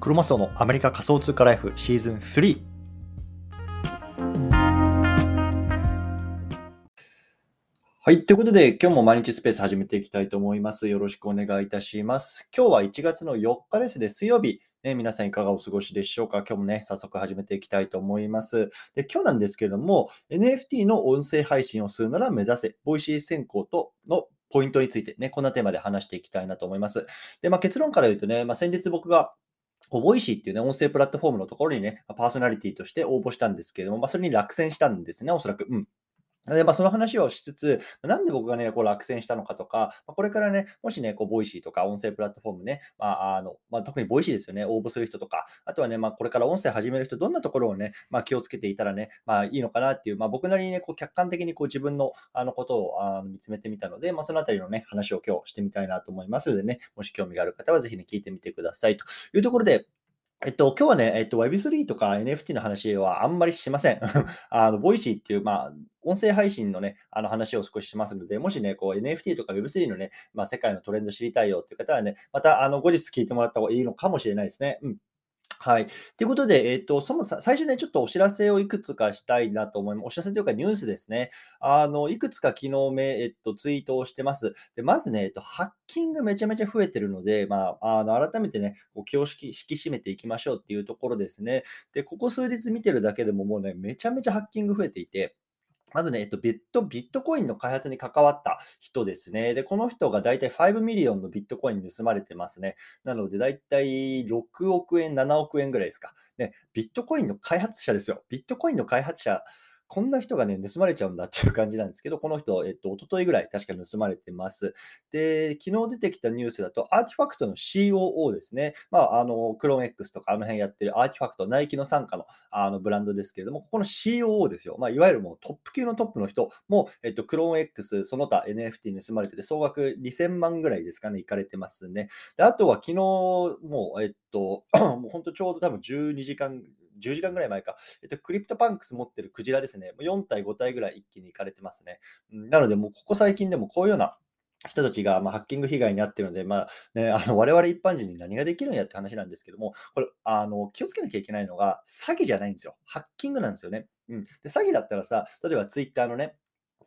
クロマスオのアメリカ仮想通貨ライフシーズン3。はい。ということで、今日も毎日スペース始めていきたいと思います。よろしくお願いいたします。今日は1月の4日ですね、水曜日。ね、皆さんいかがお過ごしでしょうか？今日もね、早速始めていきたいと思います。で、今日なんですけれども、NFT の音声配信をするなら目指せ、 Voicy 選考とのポイントについてね、こんなテーマで話していきたいなと思います。で、まあ、結論から言うとね、まあ、先日僕が Voicy っていうね、音声プラットフォームのところにね、パーソナリティとして応募したんですけれども、まあ、それに落選したんですね、おそらく。うん。で、まあ、その話をしつつ、なんで僕がね、こう落選したのかとか、まあ、これからね、もしね、こう、 Voicy とか音声プラットフォームね、まあ、あの、まあ、特に Voicy ですよね、応募する人とか、あとはね、まあ、これから音声始める人、どんなところをね、まあ、気をつけていたらね、まあ、いいのかなっていう、まあ、僕なりにね、こう、客観的にこう、自分の、あの、ことをあ見つめてみたので、まあ、そのあたりのね、話を今日してみたいなと思いますのでね、もし興味がある方はぜひね、聞いてみてくださいというところで、えっと、今日はね、えっと、Web3 とか NFT の話はあんまりしません。あの、 Voicy っていう、まあ、音声配信のね、あの話を少ししますので、もしね、こう NFT とか Web3 のね、まあ、世界のトレンド知りたいよっていう方はね、また、あの、後日聞いてもらった方がいいのかもしれないですね。うん。はい。ということで、えっ、と、そもそも最初ね、ちょっとお知らせをいくつかしたいなと思います。お知らせというかニュースですね。あの、いくつか昨日め、えっと、ツイートをしてます。で、まずね、えっと、ハッキングめちゃめちゃ増えてるので、まあ、あの、改めてね、こう気を引き締めていきましょうっていうところですね。で、ここ数日見てるだけでももうね、めちゃめちゃハッキング増えていて、まずね、えっと、ビット、ビットコインの開発に関わった人ですね。で、この人が大体5ミリオンのビットコイン盗まれてますね。なので、大体6億円、7億円ぐらいですか。ね、ビットコインの開発者ですよ。ビットコインの開発者こんな人がね、盗まれちゃうんだっていう感じなんですけど、この人、えっと、一昨日ぐらい確かに盗まれてます。で、昨日出てきたニュースだと、 RTFKT の COO ですね。まあ、あの、クローン X とかあの辺やってる RTFKT、ナイキの傘下のあのブランドですけれども、ここの COO ですよ。まあ、いわゆるもうトップ級のトップの人も、えっと、 CloneX、その他 NFT 盗まれてて、総額2000万ぐらいですかね、いかれてますね。で、あとは昨日、もう、えっと、もう本当ちょうど多分12時間10時間ぐらい前か、えっと、 CryptoPunks 持ってるクジラですね、4体、5体ぐらい一気に行かれてますね。なので、もうここ最近でもこういうような人たちが、まハッキング被害に遭ってるので、まあね、あの我々一般人に何ができるんやって話なんですけども、これあの気をつけなきゃいけないのが、詐欺じゃないんですよ。ハッキングなんですよね。うん、で詐欺だったらさ、例えばツイッターのね、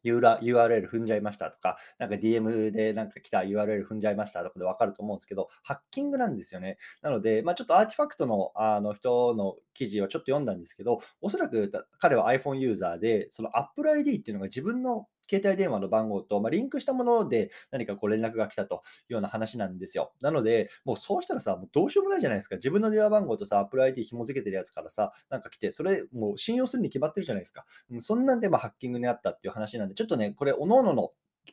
URL 踏んじゃいましたとか、なんか DM でなんか来た URL 踏んじゃいましたとかでわかると思うんですけど、ハッキングなんですよね。なので、まあ、ちょっと RTFKT のあの人の記事をちょっと読んだんですけど、おそらく彼は iPhone ユーザーで、その Apple ID っていうのが自分の携帯電話の番号と、まあ、リンクしたもので何かこう連絡が来たというような話なんですよ。なので、もうそうしたらさ、もうどうしようもないじゃないですか。自分の電話番号とさ、Apple ID 紐付けてるやつからさ、なんか来て、それもう信用するに決まってるじゃないですか。そんなんでまハッキングにあったっていう話なんで、ちょっとね、これ、おのおのの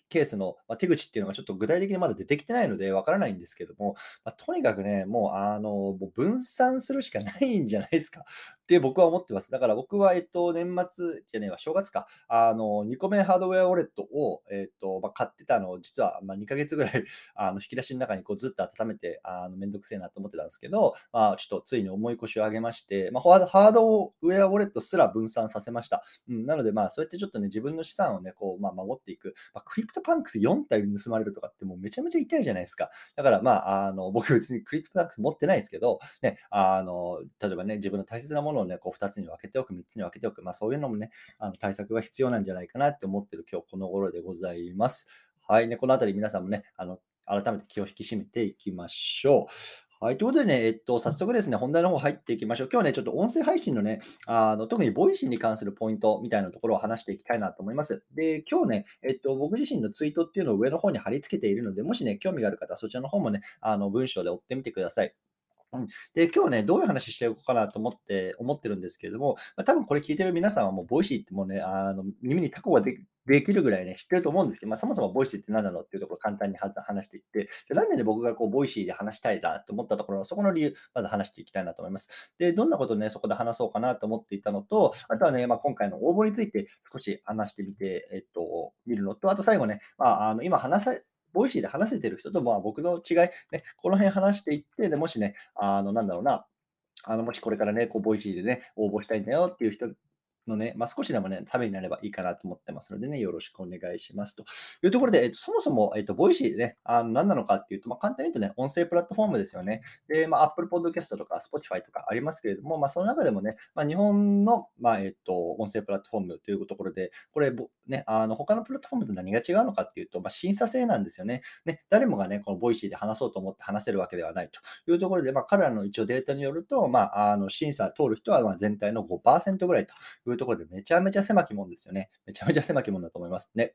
ケースの、手口っていうのがちょっと具体的にまだ出てきてないのでわからないんですけども、まあ、とにかくね、もうあのもう分散するしかないんじゃないですかって僕は思ってます。だから僕は、えっと、年末じゃねえわ、正月か、あの2個目ハードウェアウォレットを、えっとまあ、買ってたのを、実は、ま2ヶ月ぐらい あの引き出しの中にこうずっと温めて、あのめんどくせえなと思ってたんですけど、まあ、ちょっとついに重い腰を上げまして、まあ、ハードウェアウォレットすら分散させました。うん、なので、まあ、そうやってちょっとね、自分の資産をね、こう、まあ、守っていく。まあ、 CryptoPunks 4体盗まれるとかってもうめちゃめちゃ痛いじゃないですか。だからまあ、あの僕別に CryptoPunks 持ってないですけど、ね、あの例えばね、自分の大切なものをね、こう2つに分けておく、3つに分けておく、まあそういうのもね、あの対策が必要なんじゃないかなって思ってる今日この頃でございます。はい、ね、このあたり皆さんもね、あの改めて気を引き締めていきましょう。はい。ということでね、えっと、早速ですね、本題の方入っていきましょう。今日はね、ちょっと音声配信のね、あの特に Voicy に関するポイントみたいなところを話していきたいなと思います。で、今日ね、えっと、僕自身のツイートっていうのを上の方に貼り付けているので、もしね、興味がある方そちらの方もね、あの文章で追ってみてください。うん、で、今日ね、どういう話していこうかなと思って思ってるんですけれども、まあ、多分これ聞いてる皆さんはもう、 Voicy ってもうね、あの耳にタコがでできるぐらいね、知ってると思うんですけど、まあ、そもそも Voicy って何なのっていうところを簡単に話していって、じゃなんで、僕がこう Voicy で話したいなと思ったところの、そこの理由、まず話していきたいなと思います。で、どんなことをね、そこで話そうかなと思っていたのと、あとはね、まあ、今回の応募について少し話してみて、えっと、見るのと、あと最後ね、まあ、あの今話さ Voicy で話せてる人と、まあ、僕の違い、ね、この辺話していって、でもしね、あの、なんだろうな、あのもしこれからね、こう Voicy でね、応募したいんだよっていう人のね、まあ、少しでもね、ためになればいいかなと思ってますのでね、よろしくお願いしますというところで、えっと、そもそも、えっと、 Voicy でね、あの何なのかっていうと、まあ、簡単に言うとね、音声プラットフォームですよね。で、まあ、Apple Podcast とか Spotify とかありますけれども、まあ、その中でもね、まあ、日本の、まあ、えっと、音声プラットフォームというところで、これ、ね、あの他のプラットフォームと何が違うのかっていうと、まあ、審査制なんですよね。ね、誰もがね、この Voicy で話そうと思って話せるわけではないというところで、まあ、彼らの一応データによると、まあ、あの審査通る人はま全体の5%ぐらいというところで、めちゃめちゃ狭き門ですよね。めちゃめちゃ狭き門だと思いますね。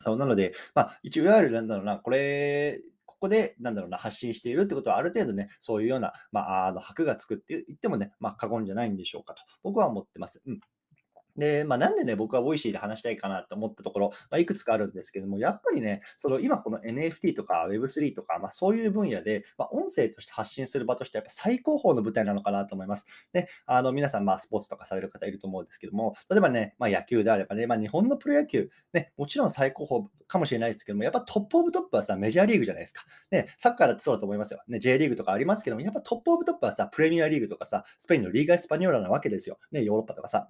そうなので、まあ、一応、いわゆるなんだろうな、これ、ここで、なんだろうな、発信しているってことは、ある程度ね、そういうような、まあ、あの、箔がつくって言ってもね、まあ、過言じゃないんでしょうかと、僕は思ってます。うん。で、まあ、なんでね、僕は Voicy で話したいかなと思ったところ、まあ、いくつかあるんですけども、やっぱりね、その今この NFT とか Web3 とか、まあ、そういう分野で、まあ、音声として発信する場として、やっぱ最高峰の舞台なのかなと思います。で、あの皆さん、まあ、スポーツとかされる方いると思うんですけども、例えばね、まあ、野球であればね、まあ、日本のプロ野球、ね、もちろん最高峰かもしれないですけども、やっぱトップオブトップはさ、メジャーリーグじゃないですか。ね、サッカーだってそうだと思いますよ。ね、J リーグとかありますけども、やっぱトップオブトップはさ、プレミアリーグとかさ、スペインのリーガ・エスパニョーラなわけですよ。ね、ヨーロッパとかさ。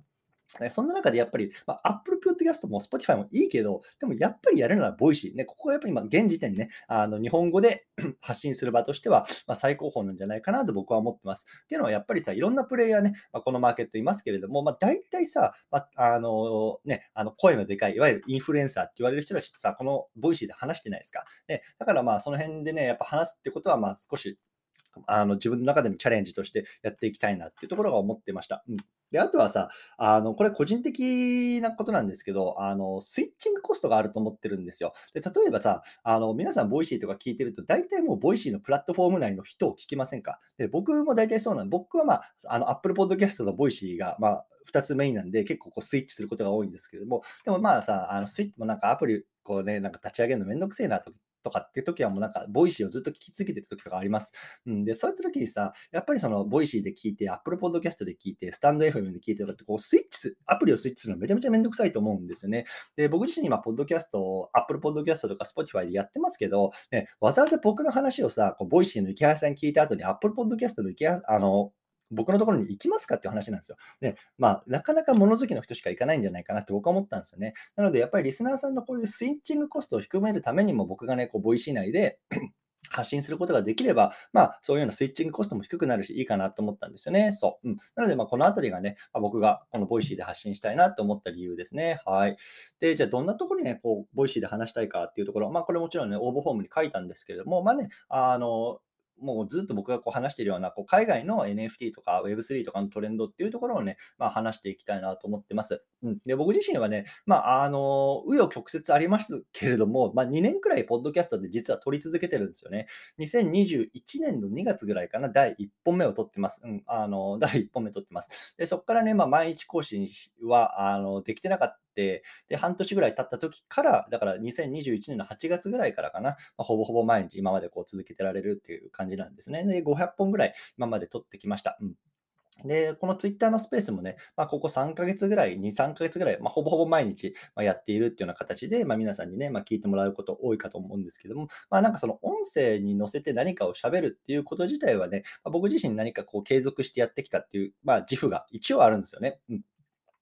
そんな中でやっぱり、まあ、Apple Podcast も Spotify もいいけど、でもやっぱりやるなら Voicy。ね、ここがやっぱり今、現時点ね、あの日本語で 発信する場としては、まあ、最高峰なんじゃないかなと僕は思ってます。っていうのはやっぱりさ、いろんなプレイヤーね、まあ、このマーケットいますけれども、まあ、大体さ、まあ、あのね、あの声のでかい、いわゆるインフルエンサーって言われる人たちさ、この Voicy で話してないですか？ね、だからまあ、その辺でね、やっぱ話すってことは、まあ少しあの自分の中でのチャレンジとしてやっていきたいなっていうところが思ってました。うん、で、あとはさ、あの、これ個人的なことなんですけど、あの、スイッチングコストがあると思ってるんですよ。で、例えばさ、あの、皆さん Voicy とか聞いてると、大体もう Voicy のプラットフォーム内の人を聞きませんか？で、僕も大体そうなんで、僕はまあ、あの、Apple Podcast と Voicy が、まあ、2つメインなんで、結構こうスイッチすることが多いんですけれども、でもまあさ、あのスイッチもなんかアプリ、こうね、なんか立ち上げるのめんどくせえなととかっていう時はもうなんか、 Voicy をずっと聞き続けてる時とかあります。うん、で、そういった時にさ、やっぱりその、 Voicy で聞いて、Apple Podcast で聞いて、 stand.fm で聞いてとかって、こう、スイッチす、アプリをスイッチするのめちゃめちゃめんどくさいと思うんですよね。で、僕自身今、ポッドキャストを、Apple Podcast とか Spotify でやってますけど、ね、わざわざ僕の話をさ、こう Voicy のイケハヤさんに聞いた後に Apple Podcast のイケハヤ、あの、僕のところに行きますかっていう話なんですよ。で、まあ、なかなか物好きの人しか行かないんじゃないかなって僕は思ったんですよね。なので、やっぱりリスナーさんのこういうスイッチングコストを低めるためにも、僕がね、こう、 Voicy 内で 発信することができれば、まあ、そういうようなスイッチングコストも低くなるし、いいかなと思ったんですよね。そう。うん、なので、まあ、このあたりがね、まあ、僕がこの Voicy で発信したいなと思った理由ですね。はい。で、じゃあ、どんなところにね、こう、 Voicy で話したいかっていうところ、まあ、これもちろんね、応募フォームに書いたんですけれども、まあね、あの、もうずっと僕がこう話しているようなこう海外の NFT とか Web3 とかのトレンドっていうところをね、まあ、話していきたいなと思ってます。うん、で僕自身はね、まあ、あの、紆余曲折ありますけれども、まあ、2年くらいポッドキャストで実は撮り続けてるんですよね。2021年の2月ぐらいかな、第1本目を撮ってます。うん、あの、第1本目撮ってます。で、そこからね、まあ、毎日更新は、あの、できてなかった。で、半年ぐらい経った時から、だから2021年の8月ぐらいからかな、まあ、ほぼほぼ毎日今までこう続けてられるっていう感じなんですね。で、500本ぐらい今まで撮ってきました。うんで、このツイッターのスペースもね、まあ、ここ3ヶ月ぐらい、2、3ヶ月ぐらい、まあ、ほぼほぼ毎日やっているっていうような形で、まあ、皆さんにね、まあ、聞いてもらうこと多いかと思うんですけども、まあ、なんかその音声に乗せて何かを喋るっていうこと自体はね、まあ、僕自身何かこう継続してやってきたっていう、まあ、自負が一応あるんですよね。うん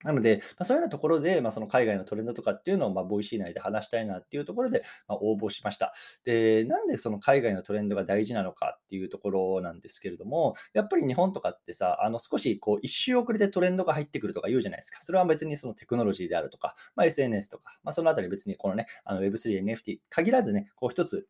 なので、まあ、そういうようなところで、まあ、その海外のトレンドとかっていうのを、まあ、 Voicy 内で話したいなっていうところで、ま、応募しました。で、なんでその海外のトレンドが大事なのかっていうところなんですけれども、やっぱり日本とかってさ、あの少しこう一周遅れてトレンドが入ってくるとか言うじゃないですか。それは別にそのテクノロジーであるとか、ま、SNS とか、ま、そのあたり別にこのね、あの Web3、NFT 限らずね、こう一つ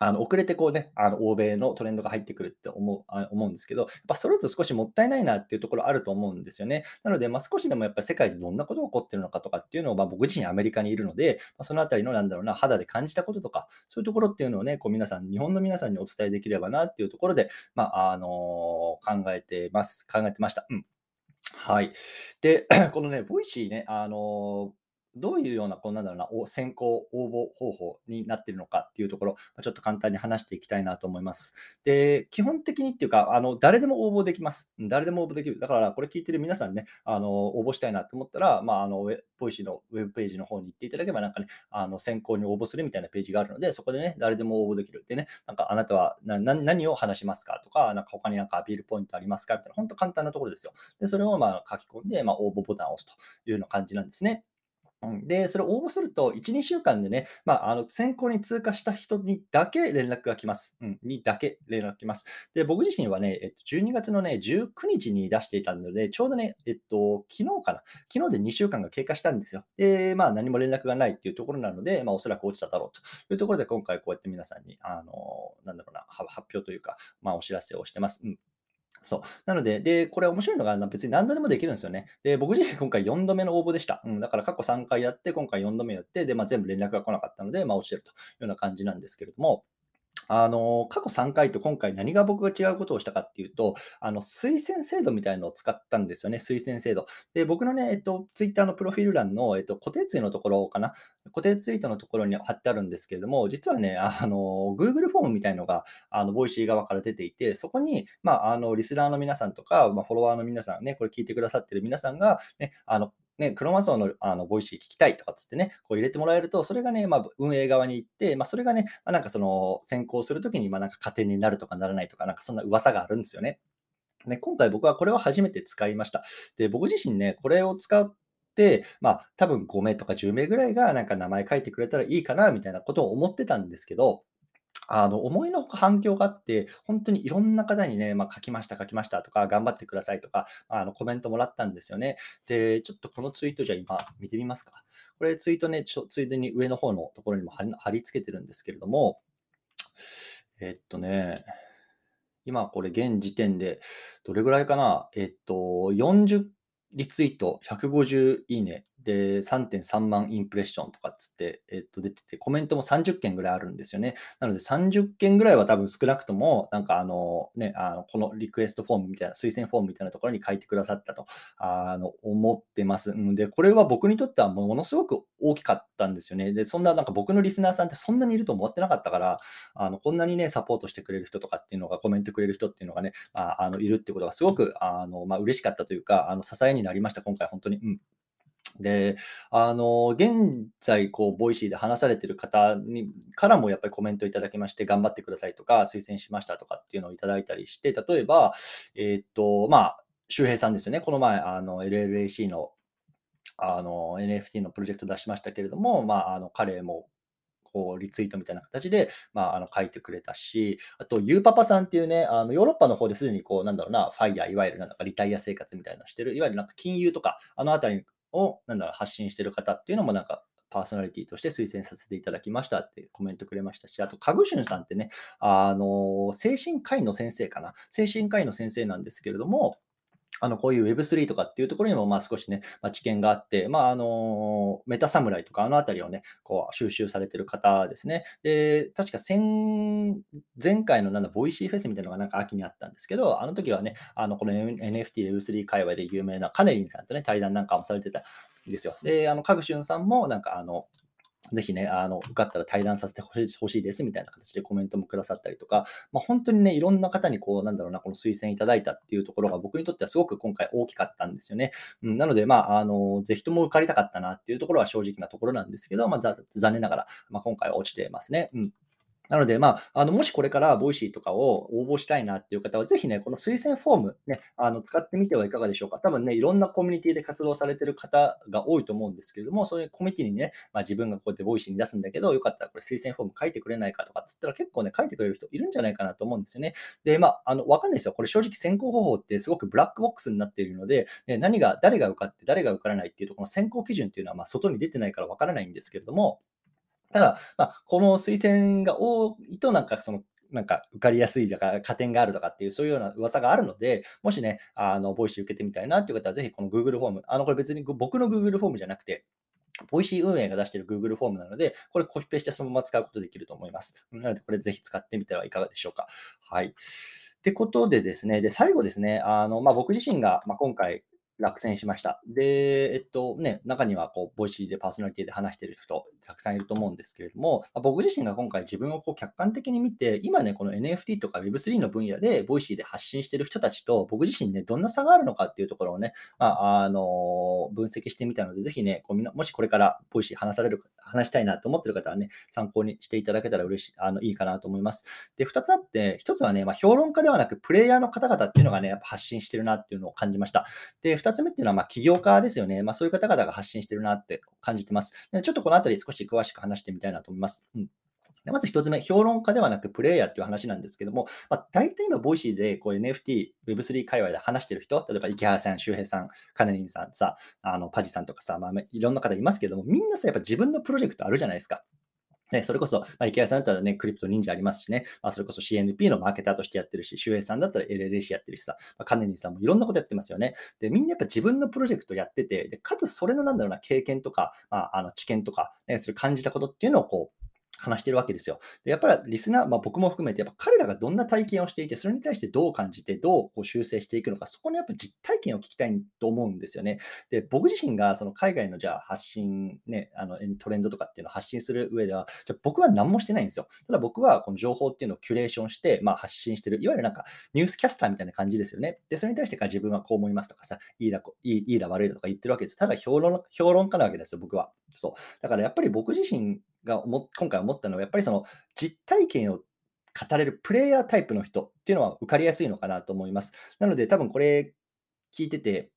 あの遅れてこうね、あの欧米のトレンドが入ってくるって思う思うんですけど、やっぱそれだと少しもったいないなっていうところあると思うんですよね。なので、まあ、少しでもやっぱり世界でどんなことが起こってるのかとかっていうのを、まあ、僕自身アメリカにいるので、まあ、そのあたりのなんだろうな、肌で感じたこととか、そういうところっていうのをね、こう皆さん、日本の皆さんにお伝えできればなっていうところで、まあ、あのー、考えてます。考えてました。うん。はい。で、このね、 Voicy ね、あのーどういうような、こうなんだろうな、選考応募方法になっているのかっていうところ、ちょっと簡単に話していきたいなと思います。で、基本的にっていうか、あの誰でも応募できます。誰でも応募できる。だから、これ聞いてる皆さんね、あの応募したいなと思ったら、まあ、あの Voicy のウェブページの方に行っていただければ、なんかね、あの選考に応募するみたいなページがあるので、そこでね、誰でも応募できる。でね、なんかあなたは何を話しますかとか、なんか他になんかアピールポイントありますかみたいな、本当簡単なところですよ。で、それをまあ書き込んで、まあ、応募ボタンを押すというような感じなんですね。で、それを応募すると、1、2週間でね、まあ、あの選考に通過した人にだけ連絡が来ます。うん、にだけ連絡が来ます。で、僕自身はね、えっと、12月のね、19日に出していたので、ちょうどね、えっと、昨日かな、昨日で2週間が経過したんですよ。で、まあ、何も連絡がないっていうところなので、まあ、おそらく落ちただろうというところで、今回こうやって皆さんに、あの、なんだろうな、発表というか、まあ、お知らせをしてます。うんそう。なので、で、これ面白いのが、別に何度でもできるんですよね。で、僕自身今回4度目の応募でした。うん、だから過去3回やって、今回4度目やって、で、まあ、全部連絡が来なかったので、まあ、落ちてるというような感じなんですけれども、あの、過去3回と今回何が僕が違うことをしたかっていうと、あの、推薦制度みたいのを使ったんですよね、推薦制度。で、僕のね、えっと、ツイッターのプロフィール欄の、えっと、固定ツイートのところかな、固定ツイートのところに貼ってあるんですけれども、実はね、あの、Google フォームみたいのが、あの、 Voicy側から出ていて、そこに、まあ、あの、リスナーの皆さんとか、まあ、フォロワーの皆さんね、これ聞いてくださってる皆さんが、ね、あの、ね、クロマスオのあの Voicy聞きたいとかつってね、こう入れてもらえると、それがね、まあ、運営側に行って、まあ、それがね、まあ、なんかその選考するときに、まあ、なんか加点になるとかならないとか、なんかそんな噂があるんですよね。ね、今回僕はこれを初めて使いました。で、僕自身ね、これを使って、まあ、多分5名とか10名ぐらいがなんか名前書いてくれたらいいかなみたいなことを思ってたんですけど、あの、思いのほか反響があって、本当にいろんな方にね、まあ、書きました、書きましたとか、頑張ってくださいとか、あの、コメントもらったんですよね。で、ちょっとこのツイートじゃ今見てみますか。これツイートね、ちょついでに上の方のところにも貼り貼り付けてるんですけれども、えっとね、今これ現時点でどれぐらいかな？えっと、40リツイート、150いいね、で、3.3万インプレッションとかっつって、えっと、出てて、コメントも30件ぐらいあるんですよね。なので、30件ぐらいは多分少なくとも、なんかあの、ね、あのこのリクエストフォームみたいな、推薦フォームみたいなところに書いてくださったと、あの、思ってます。んで、これは僕にとってはものすごく大きかったんですよね。で、そんな、なんか僕のリスナーさんってそんなにいると思ってなかったから、あの、こんなにね、サポートしてくれる人とかっていうのが、コメントくれる人っていうのがね、ああのいるってことがすごく、あの、まあ、嬉しかったというか、あの、支えになりました、今回、本当に。うんで、あの、現在、こう、 Voicyで話されてる方にからもやっぱりコメントいただきまして、頑張ってくださいとか、推薦しましたとかっていうのをいただいたりして、例えば、えっ、と、まあ、周平さんですよね。この前、あの、LLAC の、あの、NFT のプロジェクト出しましたけれども、まあ、あの、彼も、こう、リツイートみたいな形で、まあ、あの、書いてくれたし、あと、ゆうパパさんっていうね、あの、ヨーロッパの方ですでに、こう、なんだろうな、 FIRE、いわゆるなんかリタイア生活みたいなのしてる、いわゆるなんか金融とか、あのあたりをなんだろう発信してる方っていうのもなんかパーソナリティとして推薦させていただきましたってコメントくれましたし、あと、かぐしゅんさんってね、あの、精神科医の先生かな。精神科医の先生なんですけれども、あの、こういう Web3 とかっていうところにも、まあ少しね、まあ、知見があって、まああの、 Meta Samurai とかあのあたりをね、こう収集されてる方ですね。で、確か前、前回のなんだ、 Voicyフェスみたいなのがなんか秋にあったんですけど、あの時はね、あの、この NFT、Web3 界隈で有名なカネリンさんとね、対談なんかもされてたんですよ。で、あの、カグシュンさんもなんかあの、ぜひね、あの、受かったら対談させてほしいですみたいな形でコメントもくださったりとか、まあ、本当にね、いろんな方にこう、なんだろうな、この推薦いただいたっていうところが僕にとってはすごく今回大きかったんですよね。うん、なので、まあ、あの、ぜひとも受かりたかったなっていうところは正直なところなんですけど、まあ、残念ながら、まあ、今回は落ちてますね。うんなので、まあ、あのもしこれから Voicyとかを応募したいなっていう方は、ぜひね、この推薦フォーム、ね、あの使ってみてはいかがでしょうか。多分ね、いろんなコミュニティで活動されてる方が多いと思うんですけれども、そういうコミュニティにね、まあ、自分がこうやって Voicyに出すんだけど、よかったらこれ推薦フォーム書いてくれないかとかっつったら結構ね、書いてくれる人いるんじゃないかなと思うんですよね。で、まあ、あの、わかんないですよ。これ正直選考方法ってすごくブラックボックスになっているので、ね、何が、誰が受かって誰が受からないっていうとこの選考基準っていうのは、ま、外に出てないからわからないんですけれども、ただ、まあ、この推薦が多いと、なんかその、なんか受かりやすいとか、加点があるとかっていう、そういうような噂があるので、もしね、あの、 Voicy受けてみたいなっていう方は、ぜひこの Google フォーム、あの、これ別に僕の Google フォームじゃなくて、 Voicy運営が出している Google フォームなので、これコピペしてそのまま使うことできると思います。なので、これぜひ使ってみてはいかがでしょうか。はい。ってことでですね、で、最後ですね、あの、まあ、僕自身が、まあ、今回、落選しました。で、えっとね、中にはこう Voicyでパーソナリティで話してる人たくさんいると思うんですけれども、僕自身が今回自分をこう客観的に見て、今ね、この NFT とか Web3 の分野で Voicyで発信してる人たちと僕自身ね、どんな差があるのかっていうところをね、まあ、あの分析してみたので、ぜひね、こうみんなもしこれから Voicy話される、話したいなと思ってる方はね、参考にしていただけたら嬉しい、あのいいかなと思います。で、2つあって、1つはね、まあ、評論家ではなくプレイヤーの方々っていうのがね、やっぱ発信してるなっていうのを感じました。で、2 2つ目っていうのは、ま、起業家ですよね。まあ、そういう方々が発信してるなって感じてます。でちょっとこのあたり少し詳しく話してみたいなと思います。うんでまず1つ目、評論家ではなくプレイヤーっていう話なんですけども、まあ、大体今、 Voicyでこう NFT、Web3 界隈で話してる人、例えばイケハヤさん、周平さん、カネリンさんさ、あのパジさんとかさ、まあ、いろんな方いますけども、みんなさ、やっぱ自分のプロジェクトあるじゃないですか。ね、それこそ、まあ、池谷さんだったらね、クリプト忍者ありますしね、まあ、それこそ CNP のマーケターとしてやってるし、周平さんだったら LLC やってるしさ、まあ、カネリンさんもいろんなことやってますよね。で、みんなやっぱ自分のプロジェクトやってて、でかつそれのなんだろうな、経験とか、まあ、あの知見とか、ね、それ感じたことっていうのをこう、話してるわけですよ。でやっぱりリスナー、まあ、僕も含めて、やっぱ彼らがどんな体験をしていて、それに対してどう感じて、どうこう修正していくのか、そこのやっぱ実体験を聞きたいと思うんですよね。で、僕自身がその海外のじゃあ発信、ね、あのトレンドとかっていうのを発信する上では、じゃ僕は何もしてないんですよ。ただ僕はこの情報っていうのをキュレーションして、まあ、発信してる、いわゆるなんかニュースキャスターみたいな感じですよね。で、それに対してか自分はこう思いますとかさ、いいだいいいいだ悪いだとか言ってるわけです。ただ評論評論家なわけですよ、僕は。そう。だからやっぱり僕自身が今回思ったのは、やっぱりその実体験を語れるプレイヤータイプの人っていうのは受かりやすいのかなと思います。なので、多分これ聞いてて、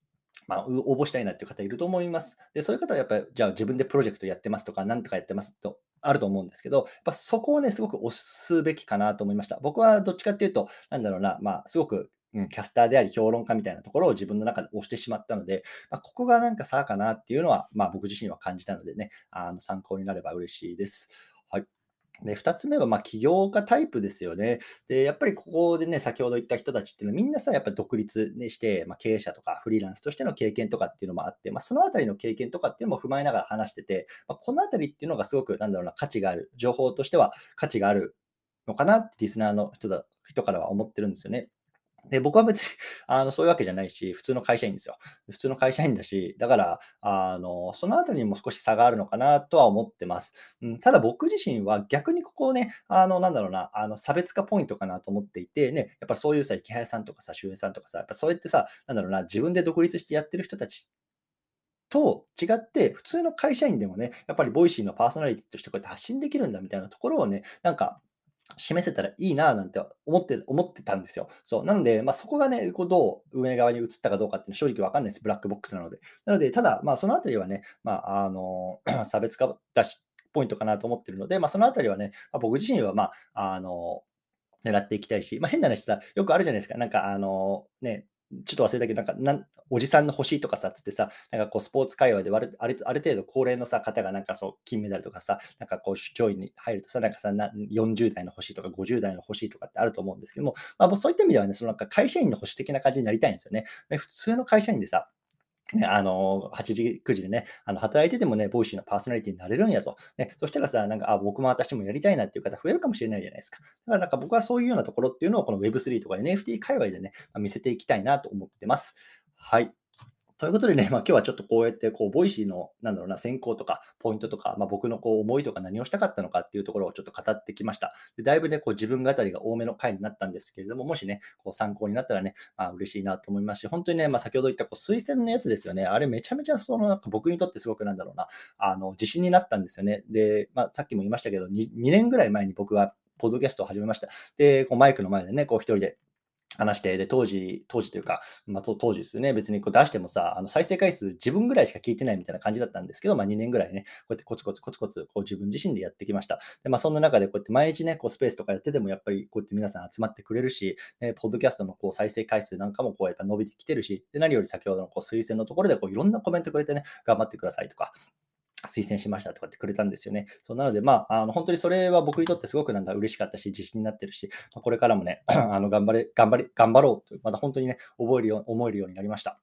まあ、応募したいなっていう方いると思います。で、そういう方はやっぱり、じゃあ自分でプロジェクトやってますとか、なんとかやってますとあると思うんですけど、やっぱそこをね、すごく推すべきかなと思いました。僕はどっちかっていうと、なんだろうな、まあ、すごくうん、キャスターであり評論家みたいなところを自分の中で押してしまったので、まあ、ここがなんか差かなっていうのは、まあ、僕自身は感じたのでね、あの参考になれば嬉しいです。はい。で、2つ目は、まあ、起業家タイプですよね。で、やっぱりここでね、先ほど言った人たちっていうのは、みんなさ、やっぱり独立、ね、して、まあ、経営者とかフリーランスとしての経験とかっていうのもあって、まあ、そのあたりの経験とかっていうのも踏まえながら話してて、まあ、このあたりっていうのがすごく、なんだろうな、価値がある、情報としては価値があるのかなって、リスナーの人だ人からは思ってるんですよね。で、僕は別に あのそういうわけじゃないし、普通の会社員ですよ。普通の会社員だし、だから、あのそのあたりにも少し差があるのかなとは思ってます。うん、ただ僕自身は逆にここをね、あのなんだろうな、あの差別化ポイントかなと思っていて、ね、やっぱそういうさ、イケハヤさんとかさ、周平さんとかさ、やっぱそうやってさ、なんだろうな、自分で独立してやってる人たちと違って、普通の会社員でもね、やっぱり Voicyのパーソナリティとしてこうやって発信できるんだみたいなところをね、なんか示せたらいいななんて思って思ってたんですよ。そうなので、まあ、そこがね、こうどう運営側に移ったかどうかっていうのは正直わかんないです。ブラックボックスなので。なので、ただ、まあ、そのあたりはね、まあ、あの 差別化だし、ポイントかなと思ってるので、まあ、そのあたりはね、まあ、僕自身は、まあ、あの狙っていきたいし、まあ、変な話さ、よくあるじゃないですか。なんか、あのね、ちょっと忘れたけど、なんか、おじさんの欲しいとかさ、つってさ、なんかこう、スポーツ界隈であるあるある程度高齢のさ、方がなんかそう、金メダルとかさ、なんかこう、上位に入るとさ、なんかさ、な40代の欲しいとか50代の欲しいとかってあると思うんですけども、まあ、そういった意味ではね、そのなんか会社員の保守的な感じになりたいんですよね。で普通の会社員でさ、ね、あの8時、9時でね、あの働いててもね、 Voicyのパーソナリティになれるんやぞ。ね、そしたらさ、なんか、あ、僕も私もやりたいなっていう方増えるかもしれないじゃないですか。だからなんか僕はそういうようなところっていうのをこの Web3 とか NFT 界隈でね、見せていきたいなと思ってます。はい。ということでね、まあ、今日はちょっとこうやって、こう、 Voicyの、なんだろうな、選考とか、ポイントとか、まあ、僕のこう思いとか何をしたかったのかっていうところをちょっと語ってきました。でだいぶね、こう自分語りが多めの回になったんですけれども、もしね、こう参考になったらね、まあ、嬉しいなと思いますし、本当にね、まあ、先ほど言ったこう推薦のやつですよね、あれめちゃめちゃそのなんか僕にとってすごくなんだろうな、あの自信になったんですよね。で、まあ、さっきも言いましたけど2、2年ぐらい前に僕はポッドキャストを始めました。で、こうマイクの前でね、こう一人で話して、で、当時、当時というか、まあ、当時ですよね、別にこう出してもさ、あの再生回数自分ぐらいしか聞いてないみたいな感じだったんですけど、まあ、2年ぐらいね、こうやってコツコツコツコツこう自分自身でやってきました。で、まあ、そんな中でこうやって毎日ね、こうスペースとかやってても、やっぱりこうやって皆さん集まってくれるし、ね、ポッドキャストのこう再生回数なんかもこうやっぱ伸びてきてるし、で何より先ほどのこう推薦のところでこういろんなコメントくれてね、頑張ってくださいとか、推薦しましたとかってくれたんですよね。そうなので、まあ、あの本当にそれは僕にとってすごくなんだ嬉しかったし、自信になってるし、ま、これからもね、あの頑張れ、頑張れ、頑張ろうと、また本当にね、覚えるよう思えるようになりました。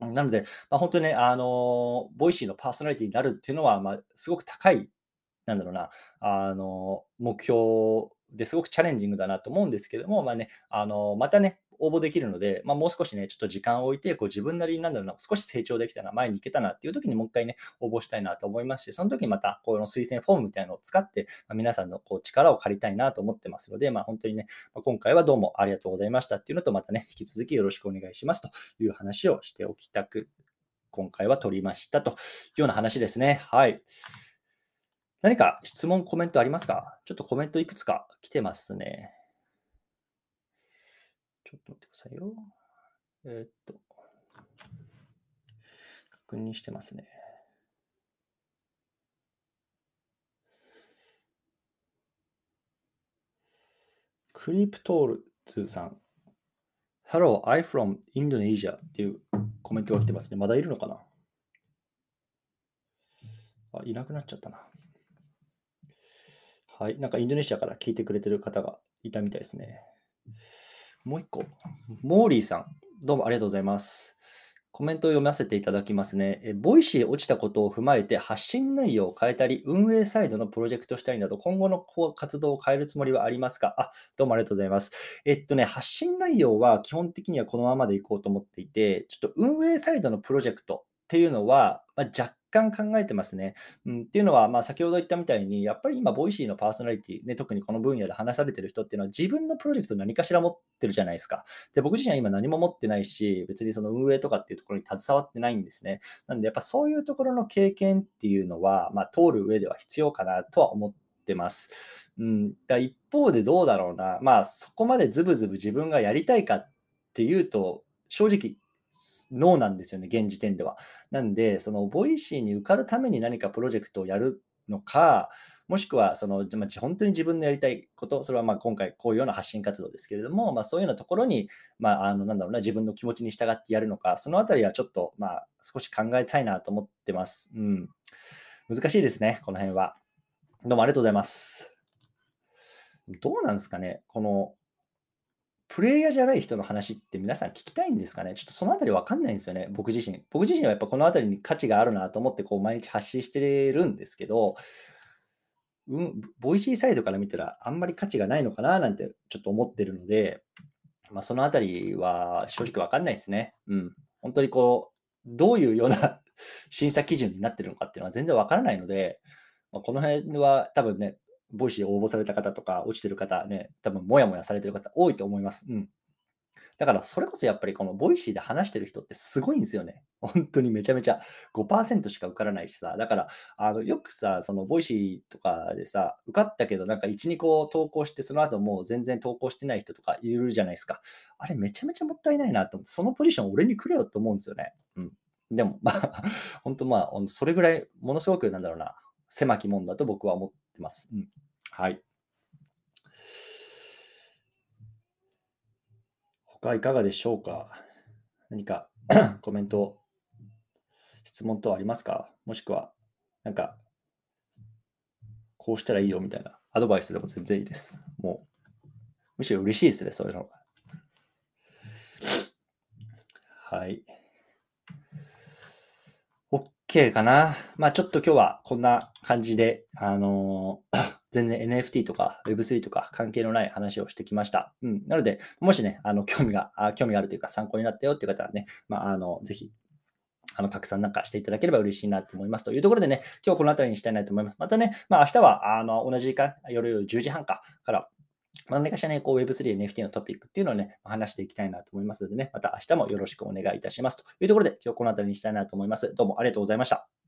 なので、まあ、本当にね、あの Voicyのパーソナリティになるっていうのは、まあ、すごく高い、なんだろうな、あの目標ですごくチャレンジングだなと思うんですけども、まあね、あのまたね、応募できるので、まあ、もう少しね、ちょっと時間を置いて、こう自分なりになんだろうな、少し成長できたな、前に行けたなっていう時にもう一回ね、応募したいなと思いますし、その時にまた、この推薦フォームみたいなのを使って、まあ、皆さんのこう力を借りたいなと思ってますので、まあ、本当にね、まあ、今回はどうもありがとうございましたっていうのと、またね、引き続きよろしくお願いしますという話をしておきたく、今回は取りましたというような話ですね。はい。何か質問、コメントありますか？ちょっとコメントいくつか来てますね。ちょっと待ってくださいよ。えー、っと、確認してますね。クリプトールズさん。Hello, I from Indonesia っていうコメントが来てますね。まだいるのかな？あ、いなくなっちゃったな。はい。なんかインドネシアから聞いてくれてる方がいたみたいですね。もう一個。モーリーさん。どうもありがとうございます。コメントを読ませていただきますね。え Voicy落ちたことを踏まえて発信内容を変えたり、運営サイドのプロジェクトしたりなど、今後の活動を変えるつもりはありますか？あ、どうもありがとうございます。えっとね、発信内容は基本的にはこのままでいこうと思っていて、ちょっと運営サイドのプロジェクトっていうのは、まあ、若干考えてますね。うん、っていうのは、まあ、先ほど言ったみたいに、やっぱり今、 Voicyのパーソナリティ、ね、特にこの分野で話されてる人っていうのは、自分のプロジェクト何かしら持ってるじゃないですか。で、僕自身は今何も持ってないし、別にその運営とかっていうところに携わってないんですね。なんで、やっぱそういうところの経験っていうのは、まあ、通る上では必要かなとは思ってます。うん、だ一方でどうだろうな、まあ、そこまでズブズブ自分がやりたいかっていうと、正直ノーなんですよね、現時点では。なんで、その Voicyに受かるために何かプロジェクトをやるのか、もしくはその、まあ、本当に自分のやりたいこと、それはまあ今回こういうような発信活動ですけれども、まあ、そういうようなところに、まあ、あのなんだろうな、自分の気持ちに従ってやるのか、そのあたりはちょっと、まあ、少し考えたいなと思ってます。うん。難しいですね、この辺は。どうもありがとうございます。どうなんですかね、このプレイヤーじゃない人の話って皆さん聞きたいんですかね？ちょっとそのあたりわかんないんですよね、僕自身。僕自身はやっぱこのあたりに価値があるなと思ってこう毎日発信してるんですけど、うん、 Voicyサイドから見たらあんまり価値がないのかななんてちょっと思ってるので、まあ、そのあたりは正直わかんないですね。うん。本当にこう、どういうような 審査基準になってるのかっていうのは全然わからないので、まあ、この辺は多分ね、 Voicy応募された方とか、落ちてる方ね、多分もやもやされてる方多いと思います。うん。だから、それこそやっぱりこの Voicyで話してる人ってすごいんですよね。本当にめちゃめちゃ5%しか受からないしさ。だから、あのよくさ、その Voicyとかでさ、受かったけど、なんか1、2個投稿して、その後もう全然投稿してない人とかいるじゃないですか。あれめちゃめちゃもったいないなと思って、そのポジション俺にくれよと思うんですよね。うん。でも、まあ、本当まあ、それぐらい、ものすごくなんだろうな、狭きもんだと僕は思ってます。うん。はい。他いかがでしょうか？何か コメント、質問等ありますか？もしくは、なんか、こうしたらいいよみたいなアドバイスでも全然いいです。もう、むしろ嬉しいですね、そういうのが。はい。OK かな。まあちょっと今日はこんな感じで、あのー 全然 NFT とか Web3 とか関係のない話をしてきました。うん。なので、もしね、あの、興味が、あ興味があるというか参考になったよっていう方はね、まあ、あの、ぜひ、あの、拡散なんかしていただければ嬉しいなと思います。というところでね、今日この辺りにしたいなと思います。またね、まあ、明日は、あの、同じ時間、夜10時半かから、何かしらね、こう Web3、NFT のトピックっていうのをね、話していきたいなと思いますのでね、また明日もよろしくお願いいたします。というところで、今日この辺りにしたいなと思います。どうもありがとうございました。